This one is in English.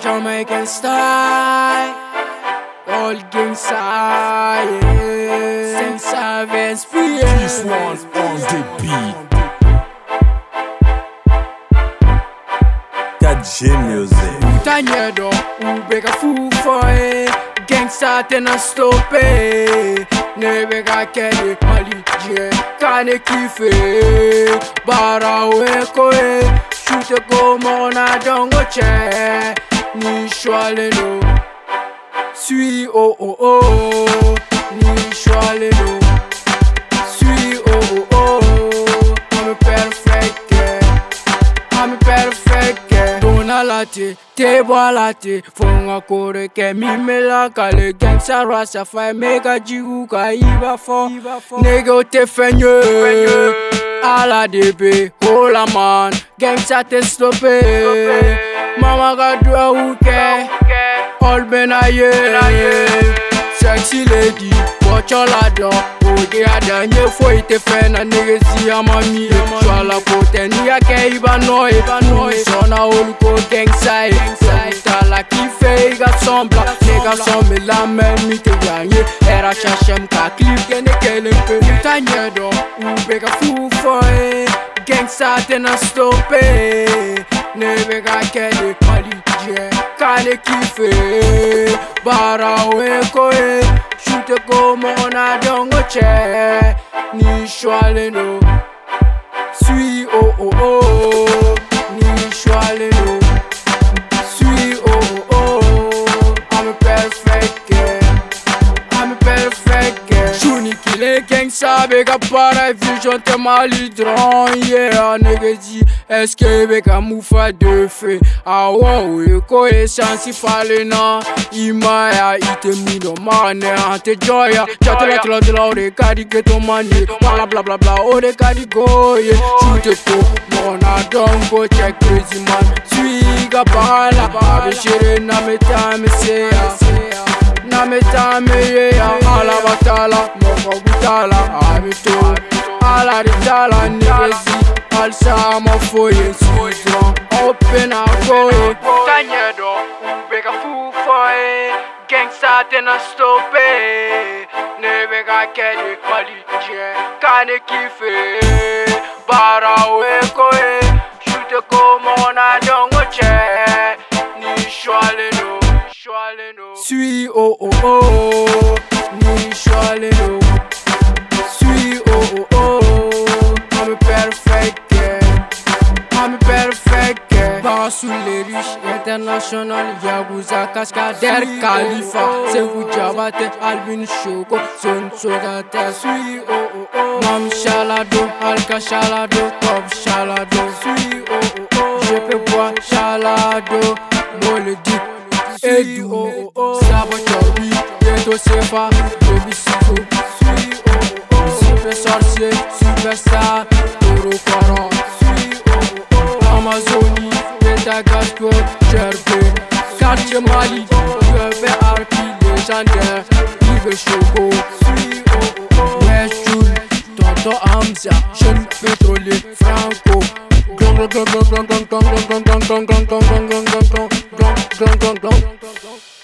Jamaican style, old gang style. Saint Savage, This one on the beat. KG Music. Tanyedo, ubeka fufoe Gangsta tena stope Nebeka kede mali je Kane kife barawe koye shute ko mɔgɔ na dɔnko cɛ ni suwalen do sui o o o ni suwalen do sui o o o ami perfect kɛ ami perfect kɛ donna la ten te bɔ a la ten fo n ka kore kɛ min bɛ lakale gangsta rasta fa ye mɛ ka jigiw ka i b'a fɔ nege o tɛ fɛn ye. Ala DP, hola man, gangsta te stoppé. Mama ka do a hooke, all ben a ye. Sexy lady, watch all a don. Ode a dan ye foyi te fɛn na nege si a ma mi ye. Suala ko tɛ n'i y'a kɛ i b'a nɔ ye. Sɔnna olu ko gangsta ye. Sabu t'a la k'i fɛ i ka sɔn bila. ጋር ሰው ምላመን ሚትያኝ ኤራሻሸም ታክሊፍ ገነ ከልንክ ታኘዶ ውቤጋ ፉፎዬ ጌንግሳ ተናስቶፔ ነበጋ ከል ማሊጄ ካለ ኪፌ ባራዌ ኮዬ ሹቴ ጎሞና ደንጎቼ ኒሿልኖ gang sabe ka para vision te malidron yeah. Nigga di Eske be ka mufa de fe Awa we ko e shansi fale na Ima ya ite mi no mane Ante joya Chate la tla tla ore kadi ke to mani Bla bla bla bla ore kadi go yeah. Shoot it to Mona don't go check crazy man Swiga bala Abe shere na me time say ya na metame ye ya ala batala moko butala amito ala ritala nigezi alsa mafoye sudron open akoye tanyedo ubeka fufoye gangsta tena stope nebeka kede malije kane kife bara wekoye shute komona dongo shwale no Sui oh oh oh. Ni shwale no Sui oh oh oh. I'm perfect yeah I'm perfect yeah Basu les riches international Yaguza Cascadère oh, Khalifa. Oh, oh. Sekou Diabaté Albin Shoko Son Sogate Sui oh oh oh. Mam Shalado Alka Shalado Top Shalado Sui oh oh oh. Je peux boire Shalado Mole dit Edu oh oh Super sorcier, super Toro Coran Amazonie, Pétagasco, Gervais Quartier Mali, UFRP légendaire Yves Choco Westjoul, Tonton Hamza Jeune pétrolier, Franco Gong gong gong gong gong gong gong gong gong gong gong gong gong gong gong gong gong gong